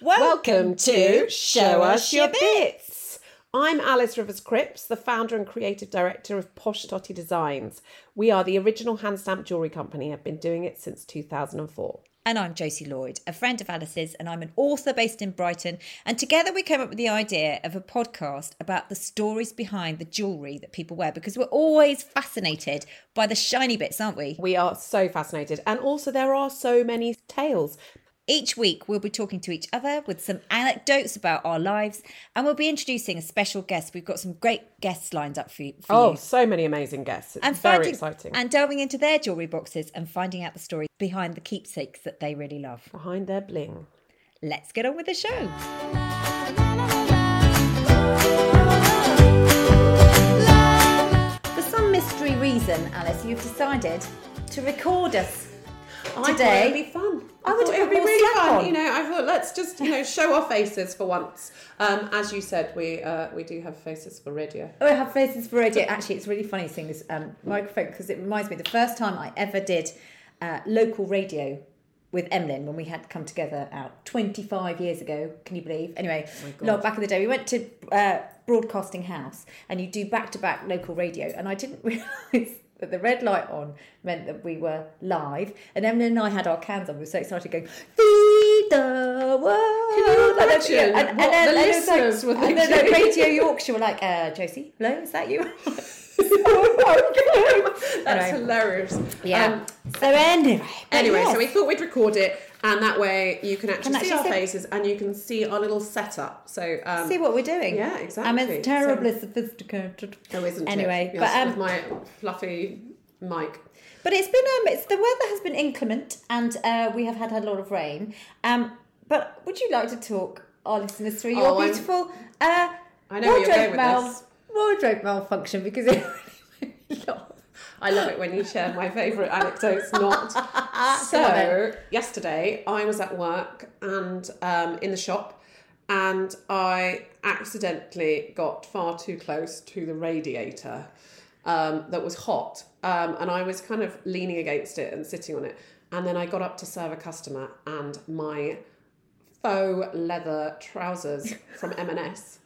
Welcome to Show Us Your Bits. I'm Alice Rivers Cripps, the founder and creative director of Posh Totty Designs. We are the original hand stamp jewellery company. I've been doing it since 2004. And I'm Josie Lloyd, a friend of Alice's, and I'm an author based in Brighton. And together we came up with the idea of a podcast about the stories behind the jewellery that people wear because we're always fascinated by the shiny bits, aren't we? We are so fascinated. And also, there are so many tales. Each week, we'll be talking to each other with some anecdotes about our lives, and we'll be introducing a special guest. We've got some great guests lined up for you. For Oh, you. so many amazing guests. It's and very finding- exciting. And delving into their jewellery boxes and finding out the story behind the keepsakes that they really love. Behind their bling. Let's get on with the show. For some mystery reason, Alice, you've decided to record us I Today- thought it'd be fun. I would thought it'd be really fun. on. You know, I thought let's just you know show our faces for once. Um, as you said, we uh, we do have faces for radio. Oh, I have faces for radio. Actually, it's really funny seeing this um, microphone because it reminds me the first time I ever did uh, local radio with Emlyn when we had come together out 25 years ago. Can you believe? Anyway, lot back in the day, we went to uh, Broadcasting House and you do back to back local radio. And I didn't realise that the red light on meant that we were live. And Emlyn and I had our cans on. We were so excited going, Feed the world. Can you And then- imagine and, what then, the and like- listeners were and then thinking? like Radio Yorkshire were like, uh, Josie, hello, is that you? That's Anyway. hilarious. Yeah. Um, so anyway, anyway, yes. so we thought we'd record it, and that way you can actually Can see actually our see- faces and you can see our little setup. So um, see what we're doing. Yeah, exactly. I'm terribly So- sophisticated. Oh, isn't Anyway, it? but, Yes, um, with my fluffy mic. But it's been um, it's the weather has been inclement, and uh, we have had a lot of rain. Um, but would you like to talk our listeners through your Oh, I'm- beautiful uh, I know where you're going with mal- this. wardrobe malfunction because it really made me laugh. I love it when you share my favourite anecdotes, not. So, yesterday I was at work and um, in the shop, and I accidentally got far too close to the radiator um, that was hot. Um, and I was kind of leaning against it and sitting on it. And then I got up to serve a customer, and my faux leather trousers from M&S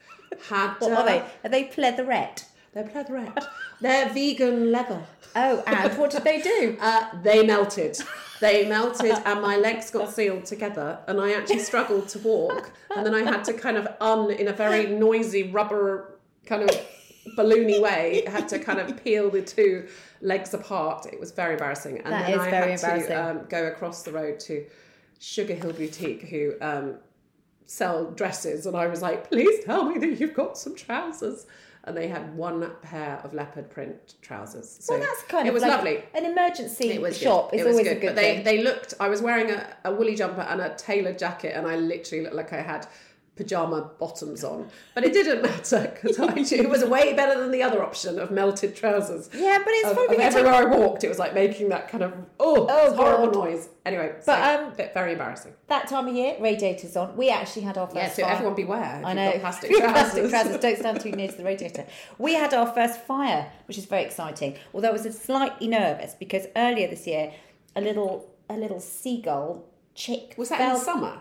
had. What uh, are they? Are they pleatherette? They're pleatherette. They're vegan leather. Oh, and what did they do? Uh, they melted. They melted, and my legs got sealed together, and I actually struggled to walk. And then I had to kind of un in a very noisy rubber kind of balloony way. Had to kind of peel the two legs apart. It was very embarrassing. And That then I had to um, go across the road to Sugar Hill Boutique, who um, sell dresses, and I was like, "Please tell me that you've got some trousers." And they had one pair of leopard print trousers. So well, that's kind it of was like lovely. An emergency It was shop good. is it was always good. a good but They, they looked. I was wearing a, a woolly jumper and a tailored jacket, and I literally looked like I had pajama bottoms on. But it didn't matter because it was way better than the other option of melted trousers. yeah, but it's Of, probably of everywhere I walked, it was like making that kind of oh, Oh, horrible God. noise. Anyway, But, so, um, bit very embarrassing. that time of year, radiators on. We actually had our first Yeah, so fire. everyone beware. I know. got plastic trousers. plastic trousers. Don't stand too near to the radiator. We had our first fire, which is very exciting. Although I was slightly nervous because earlier this year, a little a little seagull chick Was that fell in the summer?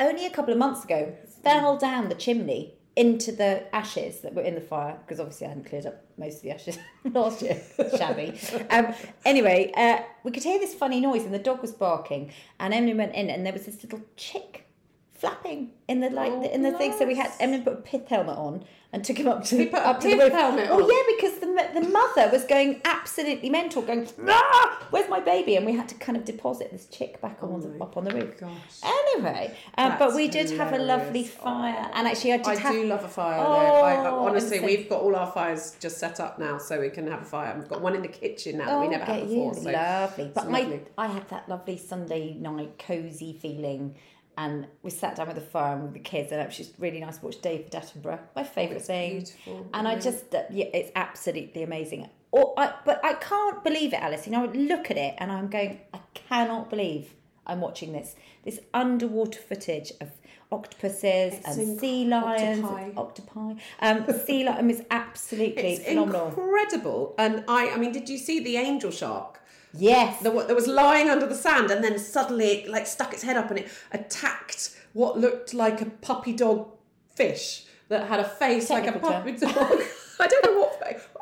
Only a couple of months ago fell down the chimney into the ashes that were in the fire because obviously I hadn't cleared up most of the ashes last year. Shabby. Um, anyway, uh, we could hear this funny noise and the dog was barking and Emlyn went in and there was this little chick flapping in the like Oh, in the thing. So we had bless. Emlyn put a pith helmet on and took him up to He put up to the roof. helmet Oh on? yeah, because the the mother was going absolutely mental, going, ah, "Where's my baby?" And we had to kind of deposit this chick back on the, up on the roof. Gosh. Anyway, um, but we did have a lovely hilarious. fire, and actually I did I have. do love a fire. though. I, Oh, honestly, so- we've got all our fires just set up now, so we can have a fire. We've got one in the kitchen now that we Oh, never had before. you. So lovely. But it's my, lovely. I had that lovely Sunday night cozy feeling, and we sat down with the fire and with the kids, and it was just really nice to watch David Attenborough, my favourite thing. beautiful, And I just, uh, yeah, it's absolutely amazing. Or I, but I can't believe it, Alice. You know, I look at it and I'm going, I cannot believe I'm watching this. This underwater footage of octopuses It's and inc- sea lions, octopi. octopi. Um, sea lion is absolutely It's phenomenal. incredible. And I, I mean, did you see the angel shark Yes. that, that was lying under the sand and then suddenly it like stuck its head up and it attacked what looked like a puppy dog fish that had a face like a puppy dog. I don't know what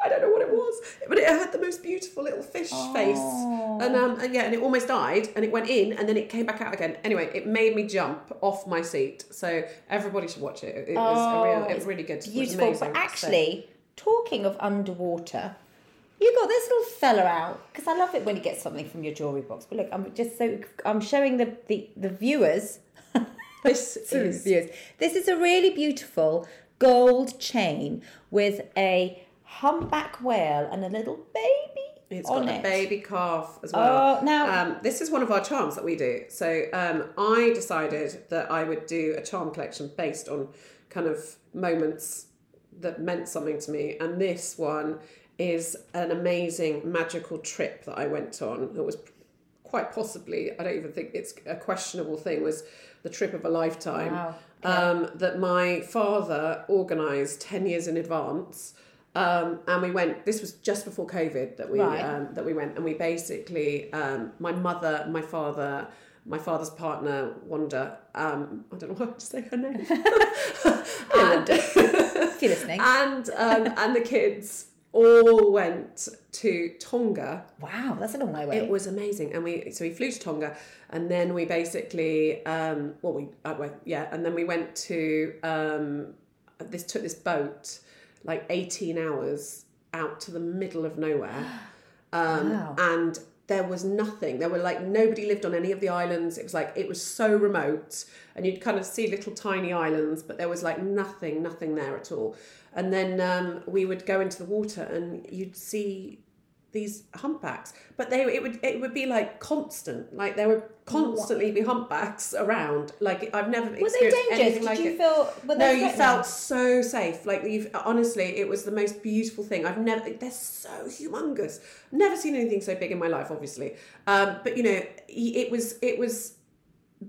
I don't know what it was, but it had the most beautiful little fish face, and um, and yeah, and it almost died, and it went in, and then it came back out again. Anyway, it made me jump off my seat, so everybody should watch it. It, it was a real, it was really good. It was Beautiful. amazing. But So- actually, talking of underwater, you got this little fella out because I love it when you get something from your jewelry box. But look, I'm just so I'm showing the the, the viewers. this is viewers. This is a really beautiful gold chain with a humpback whale and a little baby It's on got it. a baby calf as well. Oh, now- um, this is one of our charms that we do. So um, I decided that I would do a charm collection based on kind of moments that meant something to me, and this one is an amazing magical trip that I went on. That was quite possibly, I don't even think it's a questionable thing, was the trip of a lifetime. Wow. Um, that my father organised 10 years in advance. Um, and we went, this was just before COVID that we, Right. um, that we went. And we basically, um, my mother, my father, my father's partner, Wanda, um, I don't know how to say her name. and, If you're listening. and, um, and the kids all went to Tonga wow, that's a long way away. it was amazing, and we so we flew to Tonga, and then we basically, um, well, we uh, well, yeah, and then we went to um, this took this boat like eighteen hours out to the middle of nowhere, um, Wow. and there was nothing. There were like nobody lived on any of the islands. It was like it was so remote, and you'd kind of see little tiny islands, but there was like nothing, nothing there at all. And then um, we would go into the water, and you'd see these humpbacks, but they it would it would be like constant, like there would constantly be humpbacks around. Like I've never were they dangerous? Did like you it. feel? Were No, you felt so safe. Like you've honestly, it was the most beautiful thing. I've never. They're so humongous. Never seen anything so big in my life, obviously. Um, but you know, it was it was.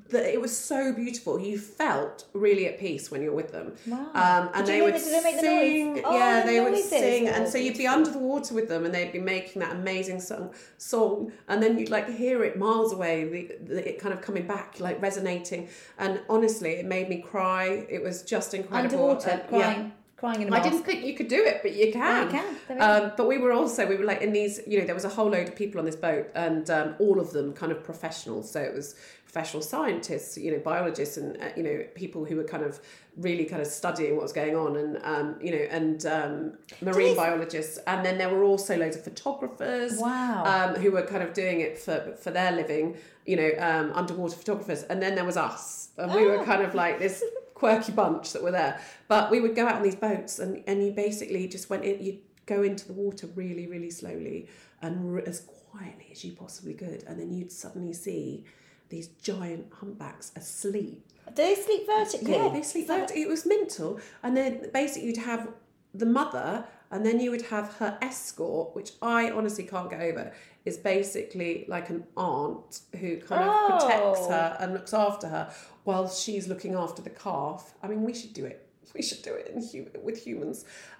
The, it was so beautiful. You felt really at peace when you're with them. Wow. Um, and they would the- they the sing. Oh, yeah, the they would sing, and Oh, so you'd be under the water with them, and they'd be making that amazing song, song, and then you'd like hear it miles away, the, the, it kind of coming back, like resonating. And honestly, it made me cry. It was just incredible. underwater, And, yeah, crying, in a I mask. didn't think you could do it, but you can. Oh, you can. Um, but we were also we were like in these. You know, there was a whole load of people on this boat, and um, all of them kind of professionals. So it was professional scientists, you know, biologists, and uh, you know, people who were kind of really kind of studying what was going on, and um, you know, and um, marine biologists, and then there were also loads of photographers Wow. um, who were kind of doing it for for their living, you know, um, underwater photographers, and then there was us, and we were Oh. kind of like this quirky bunch that were there. But we would go out on these boats, and and you basically just went in, you go into the water really, really slowly and r- as quietly as you possibly could, and then you'd suddenly see these giant humpbacks asleep Do they sleep vertically? yeah, they sleep out. It was mental. And then basically you'd have the mother and then you would have her escort, which I honestly can't get over, is basically like an aunt who kind of oh. protects Oh. her and looks after her while she's looking after the calf. I mean, we should do it. We should do it in hu- with humans.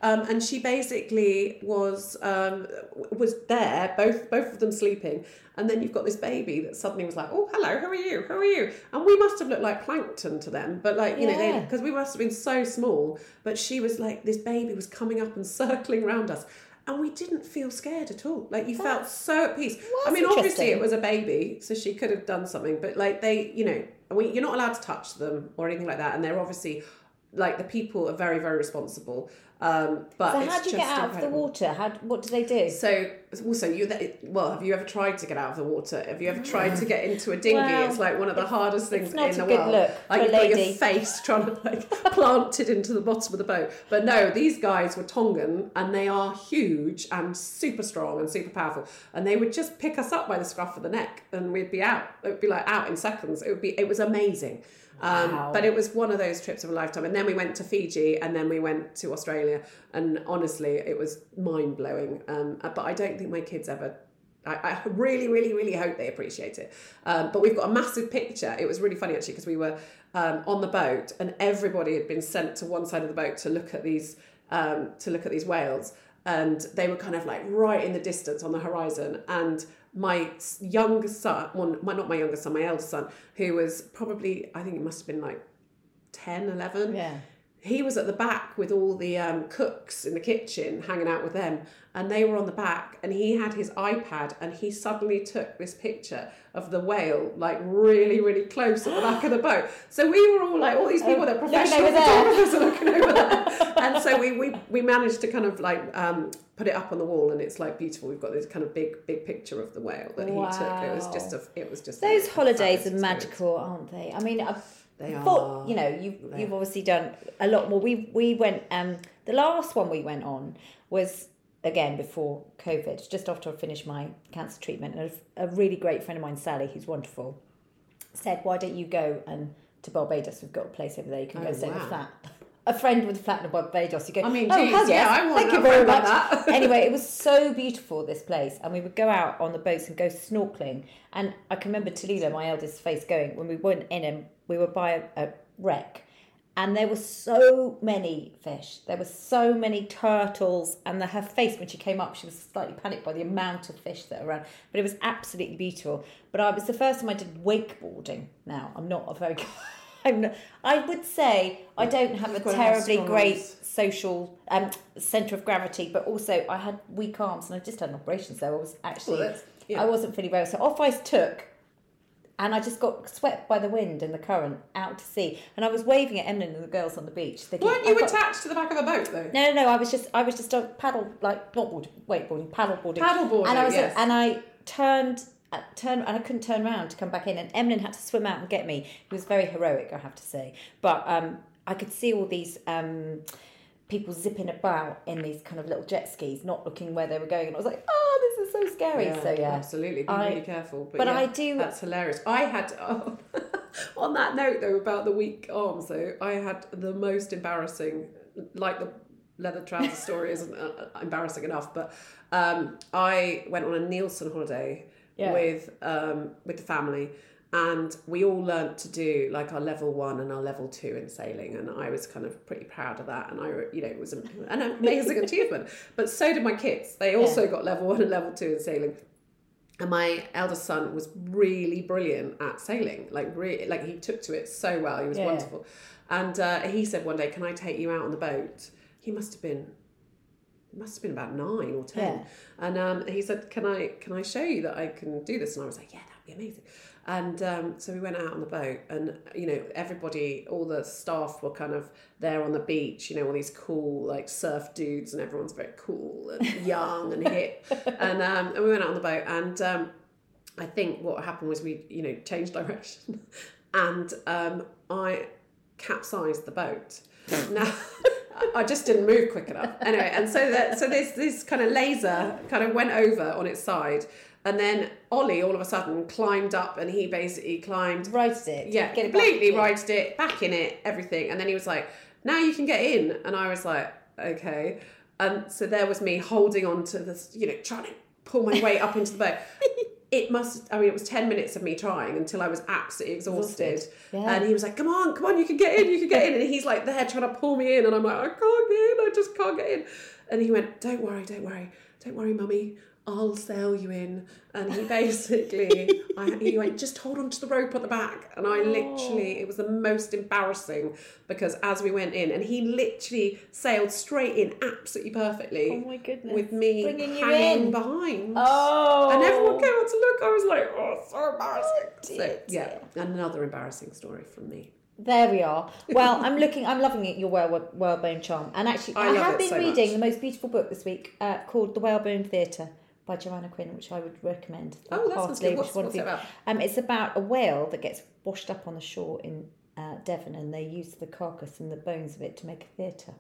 Um, and she basically was um, was there, both both of them sleeping, and then you've got this baby that suddenly was like, "Oh, hello, who are you? Who are you?" And we must have looked like plankton to them, but like you know, Yeah. they because we must have been so small. But she was like, this baby was coming up and circling around us. And we didn't feel scared at all. Like you felt so at peace. I mean, obviously it was a baby, so she could have done something. But like they, you know, we, you're not allowed to touch them or anything like that. And they're obviously like the people are very, very responsible. Um, but So it's how do you get out of the water? How what do they do? So also you well, have you ever tried to get out of the water? Have you ever tried to get into a dinghy? Well, it's like one of the hardest things in the world. look like you've got your face trying to like planted into the bottom of the boat. But no, these guys were Tongan and they are huge and super strong and super powerful. And they would just pick us up by the scruff of the neck and we'd be out. It would be like out in seconds. It would be it was amazing. Um, Wow. But it was one of those trips of a lifetime. And then we went to Fiji and then we went to Australia. And honestly, it was mind blowing. Um, but I don't think my kids ever. I, I really, really, really hope they appreciate it. Um, but we've got a massive picture. It was really funny actually because we were um, on the boat and everybody had been sent to one side of the boat to look at these um, to look at these whales, and they were kind of like right in the distance on the horizon. And my youngest son, well, my, not my youngest son, my eldest son, who was probably, I think it must have been like 10, 11 Yeah. He was at the back with all the um, cooks in the kitchen hanging out with them and they were on the back and he had his ipad and he suddenly took this picture of the whale like really really close at the back of the boat. So we were all like all these people Oh, that are looking professional photographers are looking over there. And so we, we we managed to kind of like um, put it up on the wall and it's like beautiful. We've got this kind of big big picture of the whale that he took. It was just a it was just Those holidays are experience. magical, aren't they? I mean, I've They are. you know, you've you've obviously done a lot more. We we went um the last one we went on was again before COVID, just after I finished my cancer treatment, and a, a really great friend of mine, Sally, who's wonderful, said, "Why don't you go and to Barbados? We've got a place over there. You can go Oh, stay in a flat." A friend with a flat in Barbados. You go. I mean, oh, geez, yeah, yes. I want Thank you very much. that. anyway, it was so beautiful this place, and we would go out on the boats and go snorkeling. And I can remember Talila, my eldest, face going when we went in and we were by a, a wreck, and there were so many fish. There were so many turtles, and the, her face when she came up, she was slightly panicked by the amount of fish that were around. But it was absolutely beautiful. But I was the first time I did wakeboarding. Now I'm not a very. I'm not, I would say I don't have You've a have terribly great social um, centre of gravity, but also I had weak arms and I just had an operation, so I was actually Well, yeah. I wasn't feeling well. So off I took, and I just got swept by the wind and the current out to sea, and I was waving at Emlyn and the girls on the beach. Thinking, weren't you got- attached to the back of a boat though No, no, no. I was just I was just a paddle like not board, wakeboarding, paddleboarding, Paddleboarding, and I was yes. and I turned. uh, Turned and I couldn't turn around to come back in, and Emlyn had to swim out and get me. It was very heroic, I have to say. But um, I could see all these um, people zipping about in these kind of little jet skis, not looking where they were going, and I was like, "Oh, is so scary." so yeah, absolutely. Be I- really careful. But, but yeah, I do- That's hilarious. I had oh, on that note though about the weak arm. So I had the most embarrassing, like the leather trouser story isn't uh, embarrassing enough, but um, I went on a Neilson holiday Yeah. with um, with the family. And we all learnt to do like our level one and our level two in sailing, and I was kind of pretty proud of that. And I, you know, it was an amazing achievement. But so did my kids; they also got level one and level two in sailing. And my eldest son was really brilliant at sailing. Like really, like he took to it so well. He was Yeah. wonderful. And uh, he said one day, "Can I take you out on the boat?" He must have been, must have been about nine or ten. Yeah. And um, he said, "Can I can I show you that I can do this?" And I was like, "Yeah, that'd be amazing." And um, so we went out on the boat, and you know, everybody, all the staff were kind of there on the beach. You know, all these cool like surf dudes, and everyone's very cool and young and hip. And um, and we went out on the boat, and um, I think what happened was we, you know, changed direction, and um, I capsized the boat. now, I just didn't move quick enough. Anyway, and so that so this this kind of laser kind of went over on its side, and then Ollie all of a sudden climbed up, and he basically climbed righted it. yeah, get it back. completely Yeah. righted it, back in it, everything. And then he was like, now you can get in. And I was like, okay. And so there was me holding on to this, you know, trying to pull my way up into the boat. It must, I mean, it was 10 minutes of me trying until I was absolutely exhausted. Exhausted. Yeah. And he was like, come on, come on, you can get in, you can get in. And he's like there trying to pull me in. And I'm like, I can't get in, I just can't get in. And he went, don't worry, don't worry, don't worry, mummy. I'll sail you in. And he basically, I, he went, just hold on to the rope at the back. And I literally, it was the most embarrassing because as we went in, and he literally sailed straight in absolutely perfectly Oh my goodness. with me Bringing hanging in. behind. Oh. And everyone came out to look. I was like, oh, so embarrassing. dear, so, yeah, another embarrassing story from me. There we are. Well, I'm looking. I'm loving it. Your whale, whalebone charm, and actually, I I, have been so reading much. the most beautiful book this week uh, called The Whalebone Theatre by Joanna Quinn, which I would recommend. Oh, that sounds good. What's, what's it about? Um, it's about a whale that gets washed up on the shore in uh, Devon, and they use the carcass and the bones of it to make a theatre.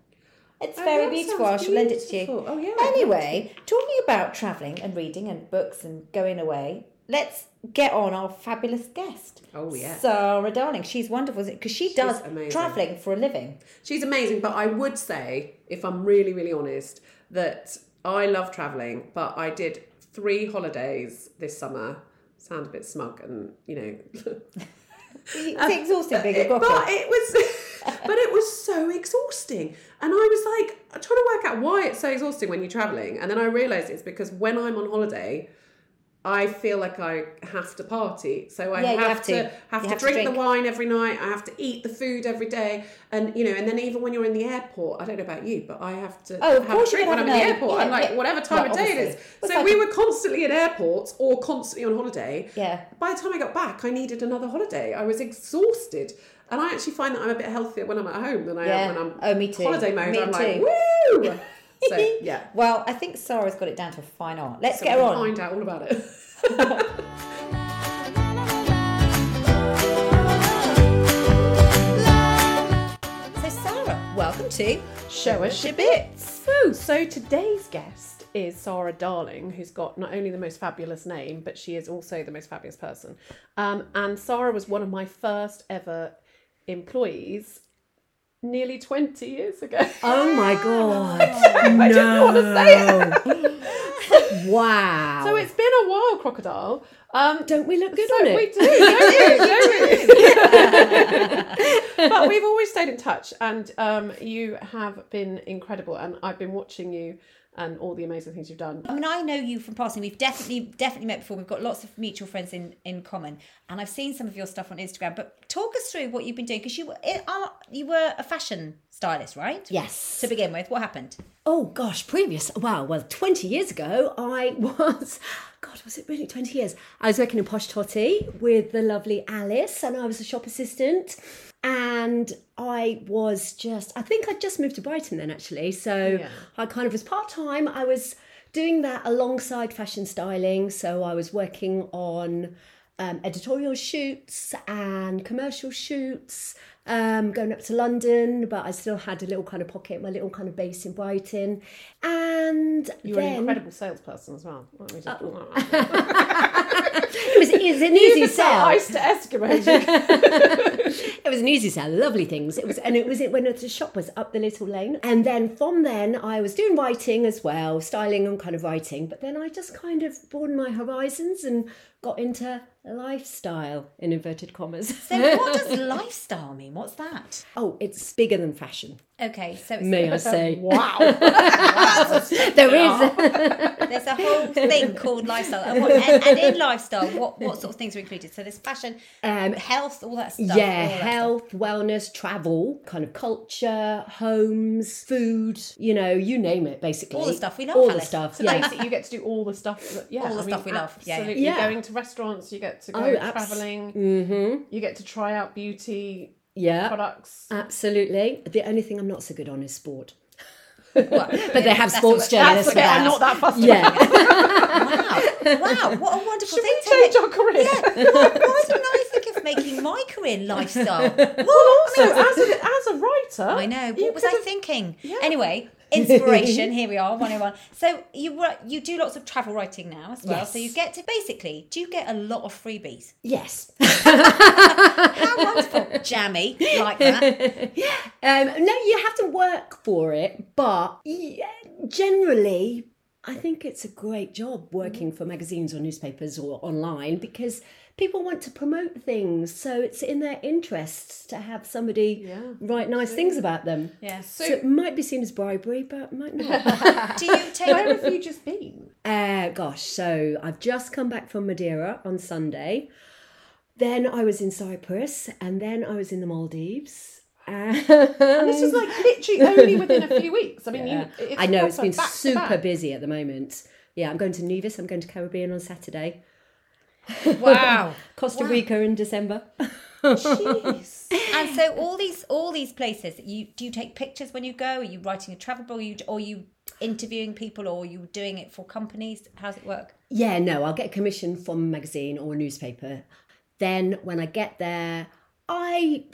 It's Oh, very beautiful. I shall lend it to you. Oh, yeah. Anyway, talking about travelling and reading and books and going away, let's get on our fabulous guest. Oh, yeah. Sara Darling. She's wonderful because she does travelling for a living. She's amazing, but I would say, if I'm really, really honest, that I love travelling, but I did three holidays this summer. Sound a bit smug and, you know. It's exhausting being a but it was but it was so exhausting and i was like trying to work out why it's so exhausting when you're traveling and then i realized it's because when i'm on holiday I feel like I have to party, so I Yeah, have, have to, to. have to have to drink, drink. the wine every night. I have to eat the food every day, and you know, and then even when you're in the airport, I don't know about you, but I have to Oh, have a drink when I'm in the airport, and yeah, like yeah. whatever time Well, of day obviously. is. It's so like we a- were constantly in airports or constantly on holiday. Yeah. By the time I got back, I needed another holiday. I was exhausted. And I actually find that I'm a bit healthier when I'm at home than I Yeah. am when I'm Oh, me too. holiday mode. Me I'm like, woo! So yeah, Well, I think Sara's got it down to a fine art. Let's so get her on. find out all about it. So, Sara, welcome to Show us your bits. Woo. So today's guest is Sara Darling, who's got not only the most fabulous name, but she is also the most fabulous person. Um, and Sara was one of my first ever employees nearly 20 years ago. Oh my god! I didn't want to say it. wow. So it's been a while, Crocodile. Um, don't we look good so on it? we do, don't we? Don't we? but we've always stayed in touch, and um, you have been incredible. And I've been watching you and all the amazing things you've done. I mean, I know you from passing. We've definitely, definitely met before. We've got lots of mutual friends in, in common, and I've seen some of your stuff on Instagram. But talk us through what you've been doing because you were you were a fashion stylist, right? Yes. To begin with, what happened? Oh gosh, previous. Wow. Well, twenty years ago, I was. God, was it really twenty years? I was working in Posh Totty with the lovely Alice, and I was a shop assistant. And I was just. I think I'd just moved to Brighton then, actually. So Yeah. I kind of was part time. I was doing that alongside fashion styling. So I was working on um, editorial shoots and commercial shoots, um, going up to London, but I still had a little kind of pocket, my little kind of base in Brighton. And You were an incredible salesperson as well. Let me just- it was, it was an easy sell ice to Eskimos. It was an easy sell, lovely things. It was, and it was it when the shop was up the little lane. And then from then, I was doing writing as well, styling and kind of writing. But then I just kind of broadened my horizons and got into lifestyle in inverted commas. So, what does lifestyle mean? What's that? oh, it's bigger than fashion, Okay, so it's, may I say? wow. there is. there's a whole thing called lifestyle, and, what, and, and in lifestyle, what what sort of things are included? So there's fashion, Um, health, all that stuff. yeah, all that stuff. health, wellness, travel, kind of culture, homes, food, you know, you name it, basically. All the stuff we love, All the Alice. stuff, So yeah. basically, you get to do all the stuff. That, yeah, All the I mean, stuff we love, yeah. Absolutely, Yeah. going to restaurants, you get to go Oh, abs- traveling. Mm-hmm. You get to try out beauty Yeah, products. absolutely. The only thing I'm not so good on is sport. Well, But they have sports journalists for okay. I'm not that fussed. Yeah. Wow, wow, what a wonderful Should thing we to change make. our career? Yeah, why, why didn't I think of making my career lifestyle? Well, also as a, as a writer, I know. What was I could've- thinking? Yeah. Anyway, inspiration. here we are, 101. So you you do lots of travel writing now as well. Yes. So you get to basically, do you get a lot of freebies? yes. How wonderful, jammy like that. Um, no, you have to work for it, but yeah, generally, I think it's a great job working for magazines or newspapers or online because people want to promote things. So it's in their interests to have somebody Yeah. write nice things about them. Yeah. So, it might be seen as bribery, but might not. Do you take Where have you just been? Uh, gosh, so I've just come back from Madeira on Sunday. Then I was in Cyprus, and then I was in the Maldives. And This is like literally only within a few weeks. I mean, Yeah. you, it's I know it's been super busy at the moment. Yeah, I'm going to Nevis. I'm going to Caribbean on Saturday. wow. Costa Wow. Rica in December. Jeez. And so all these all these places, you do you take pictures when you go? Are you writing a travel blog? Or you, are you interviewing people, or are you doing it for companies? How's it work? Yeah, no, I'll get a commission from a magazine or a newspaper. Then when I get there, I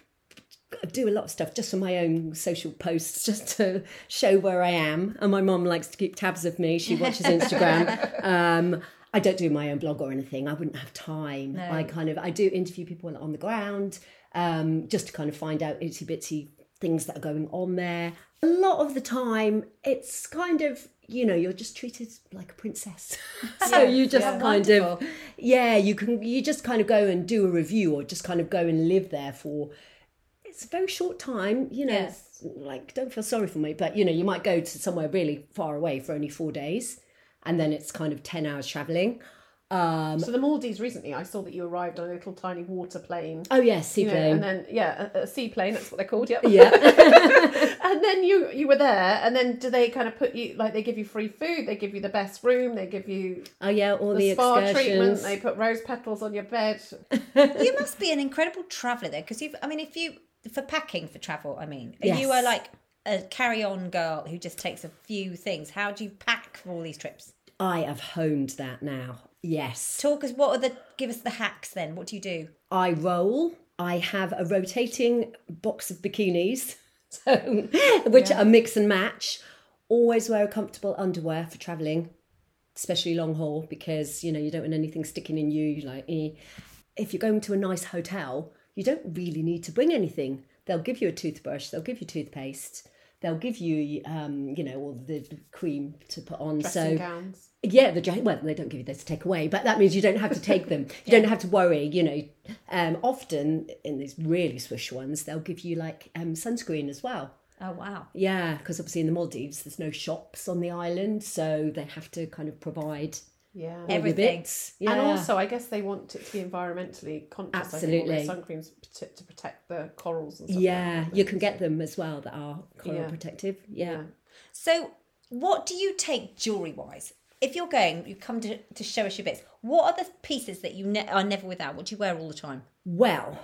do a lot of stuff just for my own social posts, just to show where I am. And my mom likes to keep tabs of me. She watches Instagram. um, I don't do my own blog or anything. I wouldn't have time. I kind of I do interview people on the ground, um, just to kind of find out itsy bitsy things that are going on there. A lot of the time, it's kind of you know you're just treated like a princess. so you just yeah. kind of yeah you can you just kind of go and do a review or just kind of go and live there for it's a very short time you know it's like don't feel sorry for me but you know you might go to somewhere really far away for only four days and then it's kind of 10 hours traveling Um, So the Maldives recently, I saw that you arrived on a little tiny water plane. oh yes, You know, and then yeah, a, a seaplane. That's what they're called. Yep. yeah. and then you you were there, and then do they kind of put you like they give you free food? They give you the best room. They give you oh yeah, all the, the, spa treatment. They put rose petals on your bed. you must be an incredible traveller though, because you've. I mean, if you for packing for travel, I mean, if you are like a carry-on girl who just takes a few things. How do you pack for all these trips? I have honed that now. Yes. Talk us. What are the? Give us the hacks then. What do you do? I roll. I have a rotating box of bikinis, so which are mix and match. Always wear a comfortable underwear for traveling, especially long haul, because you know you don't want anything sticking in you. Like eh. if you're going to a nice hotel, you don't really need to bring anything. They'll give you a toothbrush. They'll give you toothpaste. They'll give you, um, you know, all the cream to put on. Dressing so gowns. yeah, the. Well, they don't give you those to take away, but that means you don't have to take them. You don't have to worry. You know, um, often in these really swish ones, they'll give you like um, sunscreen as well. Oh wow. Yeah, because obviously in the Maldives, there's no shops on the island, so they have to kind of provide Yeah. all your Everything. Yeah. And also, I guess they want it to be environmentally conscious. Absolutely. I think, all the suncreams to, to protect the corals and stuff. yeah, like you can get them as well that are coral Yeah. protective. Yeah. Yeah. So, what do you take jewelry wise? If you're going, you come to, to show us your bits. What are the pieces that you ne- are never without? What do you wear all the time? Well,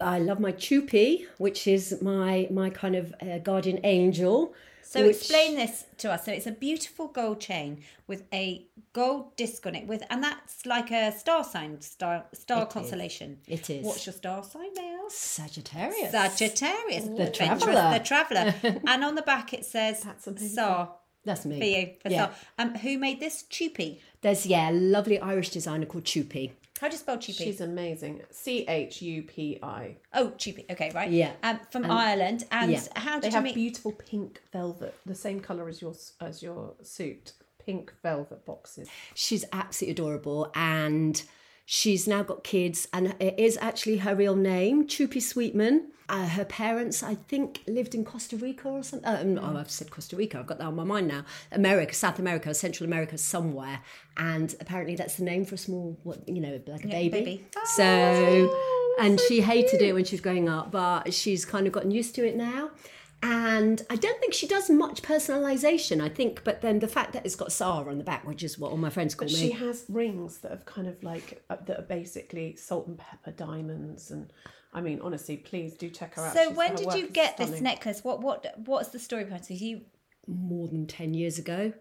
I love my Chupi, which is my my kind of uh, guardian angel. So which- explain this to us. So it's a beautiful gold chain with a gold disc on it, with and that's like a star sign, star star It is. constellation. It is. What's your star sign, may I ask? Sagittarius. Sagittarius, The traveller. the traveller, and on the back it says That's. Star That's me. for you. For Yeah. Star. Um, who made this? Chupi. There's yeah, a lovely Irish designer called Chupi. How do you spell Chupi? She's amazing. C H U P I. Oh, Chupi. Okay, right. Yeah. Um, from Ireland. And yeah. how They did you have meet? beautiful pink velvet, the same colour as your as your suit. Pink velvet boxes. She's absolutely adorable and she's now got kids and it is actually her real name, Chupi Sweetman. Uh, her parents, I think, lived in Costa Rica or something. Um, Oh, I've said Costa Rica. I've got that on my mind now. America, South America, Central America, somewhere. And apparently, that's the name for a small, what you know, like a Yeah, baby. baby. So, and she hated it when she was growing up, but she's kind of gotten used to it now. And I don't think she does much personalisation. I think, but then the fact that it's got Sara on the back, which is what all my friends call But me. she has rings that have kind of like uh, that are basically salt and pepper diamonds, and I mean, honestly, please do check her out. So She's- when did you is get this necklace? What what what's the story behind it? You more than 10 years ago.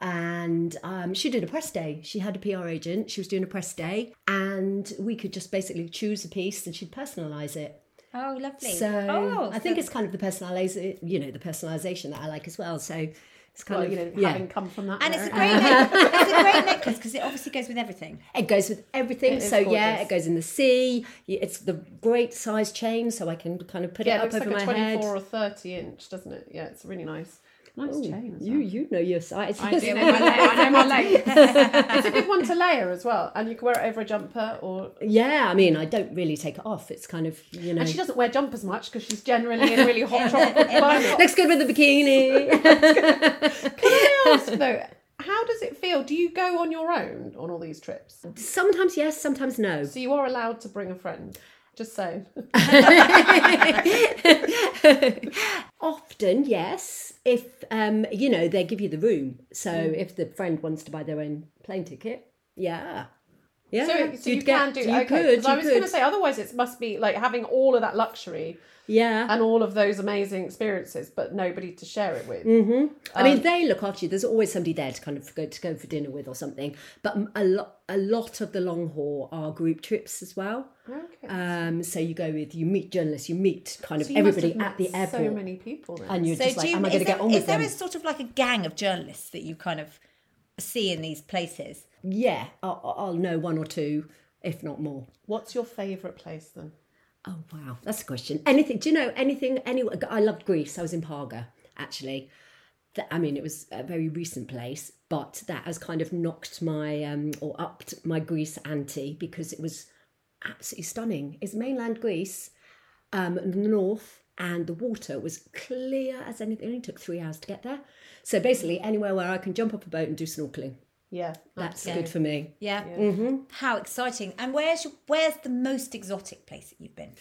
And um, she did a press day. She had a PR agent. She was doing a press day. And we could just basically choose a piece and she'd personalise it. Oh, lovely. So oh, I think it's kind of the personalisation, you know, the personalisation that I like as well. So it's kind Well, of, you know, yeah. having come from that, and it's a great neck- it's a great necklace because it obviously goes with everything. It goes with everything. It is So yeah, it goes in the sea. It's the great size chain, so I can kind of put Yeah, it it up looks over like a twenty-four head. or thirty inch, doesn't it? Yeah, it's really nice. Nice Ooh, chain. You well. you know your size. I do know my lay- I know my length. it's a good one to layer as well, and you can wear it over a jumper or. yeah, I mean, I don't really take it off. It's kind of you know. And she doesn't wear jumpers much because she's generally in a really hot tropical climate. Looks good with the bikini. Can I ask though, how does it feel? Do you go on your own on all these trips? sometimes yes, sometimes no. So you are allowed to bring a friend. Just saying. Often, yes. If um, you know, they give you the room. So if the friend wants to buy their own plane ticket, yeah, yeah. So, so you you'd get- can do. You okay. could. 'cause I was going to say otherwise it must be like having all of that luxury yeah. and all of those amazing experiences, but nobody to share it with. Mm-hmm. I Um, mean, they look after you. There's always somebody there to kind of go to go for dinner with or something. But a lot, a lot of the long haul are group trips as well. Okay. Um, so you go with, you meet journalists, you meet kind of So everybody at the met airport, So many people. Then. and you're So just like, you, am I going to get on is with there them? a sort of like a gang of journalists that you kind of see in these places? Yeah, I'll, I'll know one or two, if not more. What's your favourite place then? Oh wow, that's a question. Anything? Do you know anything? Any? I loved Greece. I was in Parga actually. I mean, it was a very recent place, but that has kind of knocked my um, or upped my Greece ante because it was absolutely stunning. It's mainland Greece, um, in the north, and the water was clear as anything. It only took three hours to get there. So basically, anywhere where I can jump off a boat and do snorkeling. Yeah, That's absolutely. good for me. Yeah. Mm-hmm. How exciting! And where's your, where's the most exotic place that you've been?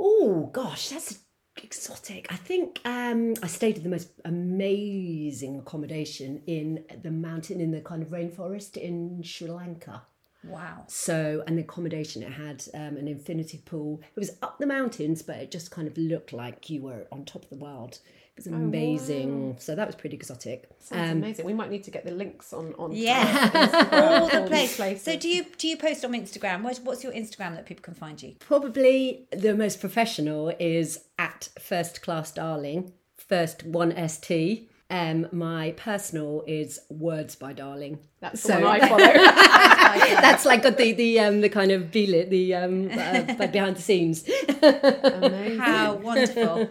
Oh gosh, that's exotic. I think um, I stayed at the most amazing accommodation in the mountain in the kind of rainforest in Sri Lanka. Wow. So, and the accommodation it had um, an infinity pool. It was up the mountains, but it just kind of looked like you were on top of the world. It was amazing. So that was pretty exotic. Sounds Um, amazing. We might need to get the links on on. Yeah, Instagram, all the place. places. So do you do you post on Instagram? What, what's your Instagram that people can find you? Probably the most professional is at First Class Darling, first one ST. Um, my personal is Words by Darling. That's So- I follow. That's like got the the um the kind of be lit the um uh, behind the scenes. Amazing. How wonderful.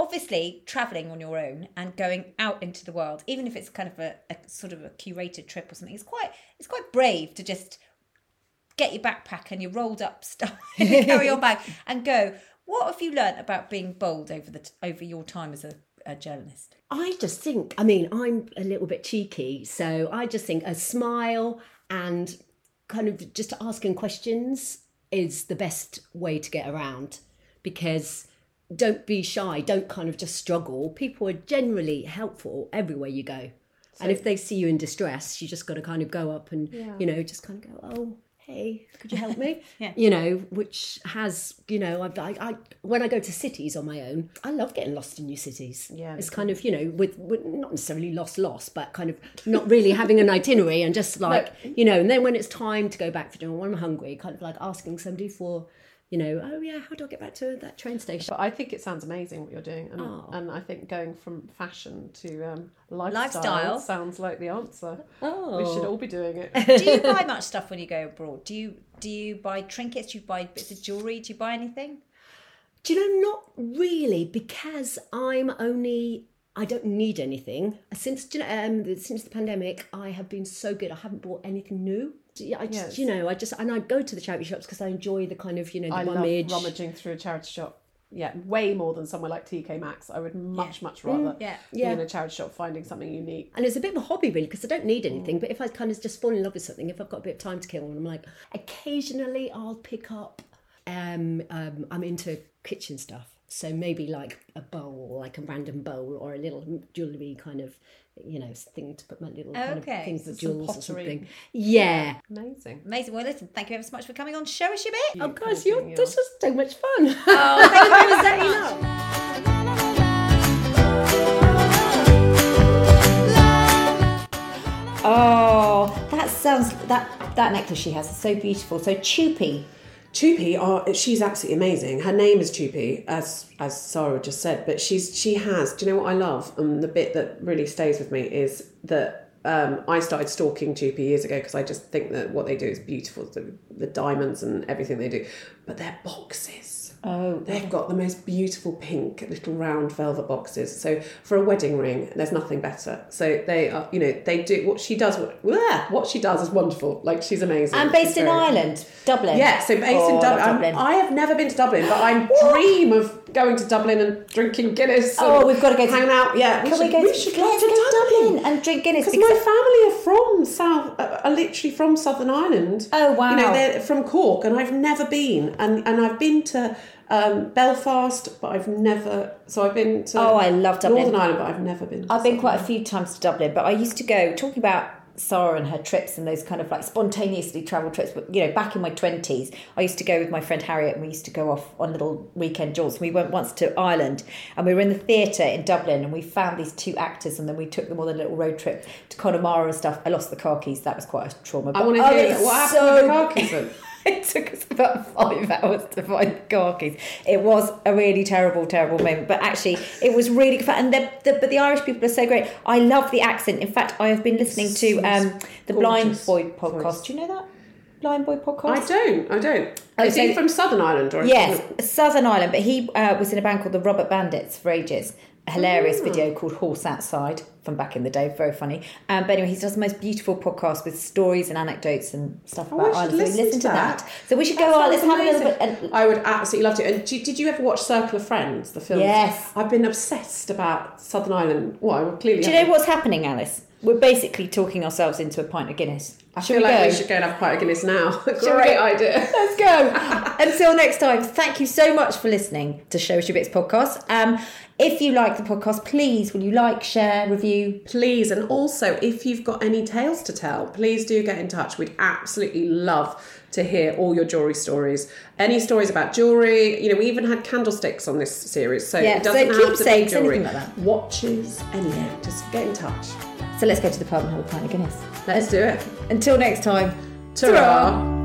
Obviously, traveling on your own and going out into the world, even if it's kind of a, a sort of a curated trip or something, it's quite it's quite brave to just get your backpack and your rolled up stuff and your carry on bag and go. What have you learnt about being bold over the over your time as a, a journalist? I just think, I mean, I'm a little bit cheeky, so I just think a smile and kind of just asking questions is the best way to get around because don't be shy, don't kind of just struggle. People are generally helpful everywhere you go. and if they see you in distress, you just got to kind of go up and, you know, just kind of go, oh, hey, could you help me? Yeah. You know, which has, you know, I, I, I, when I go to cities on my own, I love getting lost in new cities. Yeah, It's kind of, you know, with, with not necessarily lost, lost, but kind of not really having an itinerary and just like, you know, and then when it's time to go back for dinner, when I'm hungry, kind of like asking somebody for, you know, oh yeah, how do I get back to that train station? But I think it sounds amazing what you're doing, and, Oh. and I think going from fashion to um, lifestyle, Lifestyle. sounds like the answer. Oh. We should all be doing it. Do you buy much stuff when you go abroad? Do you do you buy trinkets? Do you buy bits of jewelry? Do you buy anything? Do you know, not really, because I'm only. I don't need anything since you know, um, since the pandemic. I have been so good. I haven't bought anything new. Yeah, I just Yes. you know I just and I go to the charity shops because I enjoy the kind of you know the I love rummaging through a charity shop. Yeah, way more than somewhere like TK Maxx. I would much, much rather Yeah. be Yeah. in a charity shop finding something unique. And it's a bit of a hobby, really, because I don't need anything. Mm. But if I kind of just fall in love with something, if I've got a bit of time to kill, and I'm like, occasionally I'll pick up. Um, um, I'm into kitchen stuff, so maybe like a bowl, like a random bowl, or a little jewellery kind of, you know, thing to put my little kind Okay, of things so with jewels or something. Yeah. Amazing. Amazing. Well, listen, thank you ever so much for coming on. Show us your bit. Oh, You guys, you're, thing, this yeah. is so much fun. Oh, thank you very so much. Oh, that sounds that that necklace she has is so beautiful, so Chupi. Chupi, are she's absolutely amazing. Her name is Chupi, as as Sara just said. But she's she has. Do you know what I love? And the bit that really stays with me is that um, I started stalking Chupi years ago because I just think that what they do is beautiful. The, the diamonds and everything they do, but their boxes. Oh, They've got the most beautiful pink little round velvet boxes. So for a wedding ring, there's nothing better. So they are, you know, they do what she does. What, what she does is wonderful. Like she's amazing. and based She's in very- Ireland, Dublin. yeah, so based Oh, in Dublin. Dublin. I have never been to Dublin, but I dream of going to Dublin and drinking Guinness. Oh, we've got to go to- hang out. Yeah, Can we go? We to, should go to Dublin and drink Guinness. Because my family are from South, uh, are literally from Southern Ireland. Oh, wow. You know, they're from Cork, and I've never been, and and I've been to um, Belfast, but I've never. So I've been to. Oh, I love Dublin. Northern Ireland, but I've never been. To I've been Southern quite a few times to Dublin, but I used to go talking about Sara and her trips and those kind of like spontaneously travel trips. But you know, back in my twenties, I used to go with my friend Harriet, and we used to go off on little weekend jaunts. We went once to Ireland, and we were in the theatre in Dublin, and we found these two actors, and then we took them on a little road trip to Connemara and stuff. I lost the car keys. That was quite a trauma. But, I want to But- hear oh, what happened so with the car keys. it took us about five hours to find the car keys. It was a really terrible, terrible moment, but actually, it was really good fun. And the, the, but the Irish people are so great. I love the accent. In fact, I have been listening to um, the Blind Boy podcast. Do you know that Blind Boy podcast? I don't. I don't. Oh, Is so- he from Southern Ireland or? Yes, Southern Ireland, but he uh, was in a band called the Rubberbandits for ages. A hilarious Ah. video called Horse Outside from back in the day, very funny. Um, but anyway, he does the most beautiful podcast with stories and anecdotes and stuff Oh, about Ireland. So listen listen to that. that. So we should That go on. Let's sounds have a little bit. And, I would absolutely love to. And did, did you ever watch Circle of Friends, the film? Yes. I've been obsessed about Southern Ireland. Well, clearly. do you know what's happening, Alice? We're basically talking ourselves into a pint of Guinness. I Shall feel we like go? we should go and have a pint of Guinness now. Great idea. Let's go. Until next time, thank you so much for listening to Show Us Your Bits podcast. Um, if you like the podcast, please will you like, share, review? Please, and also if you've got any tales to tell, please do get in touch. We'd absolutely love to hear all your jewelry stories. Any stories about jewelry? You know, we even had candlesticks on this series, so Yeah, it doesn't so have to be jewelry. like. Watches, anything. Just get in touch. So let's go to the pub and have a pint of Guinness. Let's do it. Until next time, Ta-ra.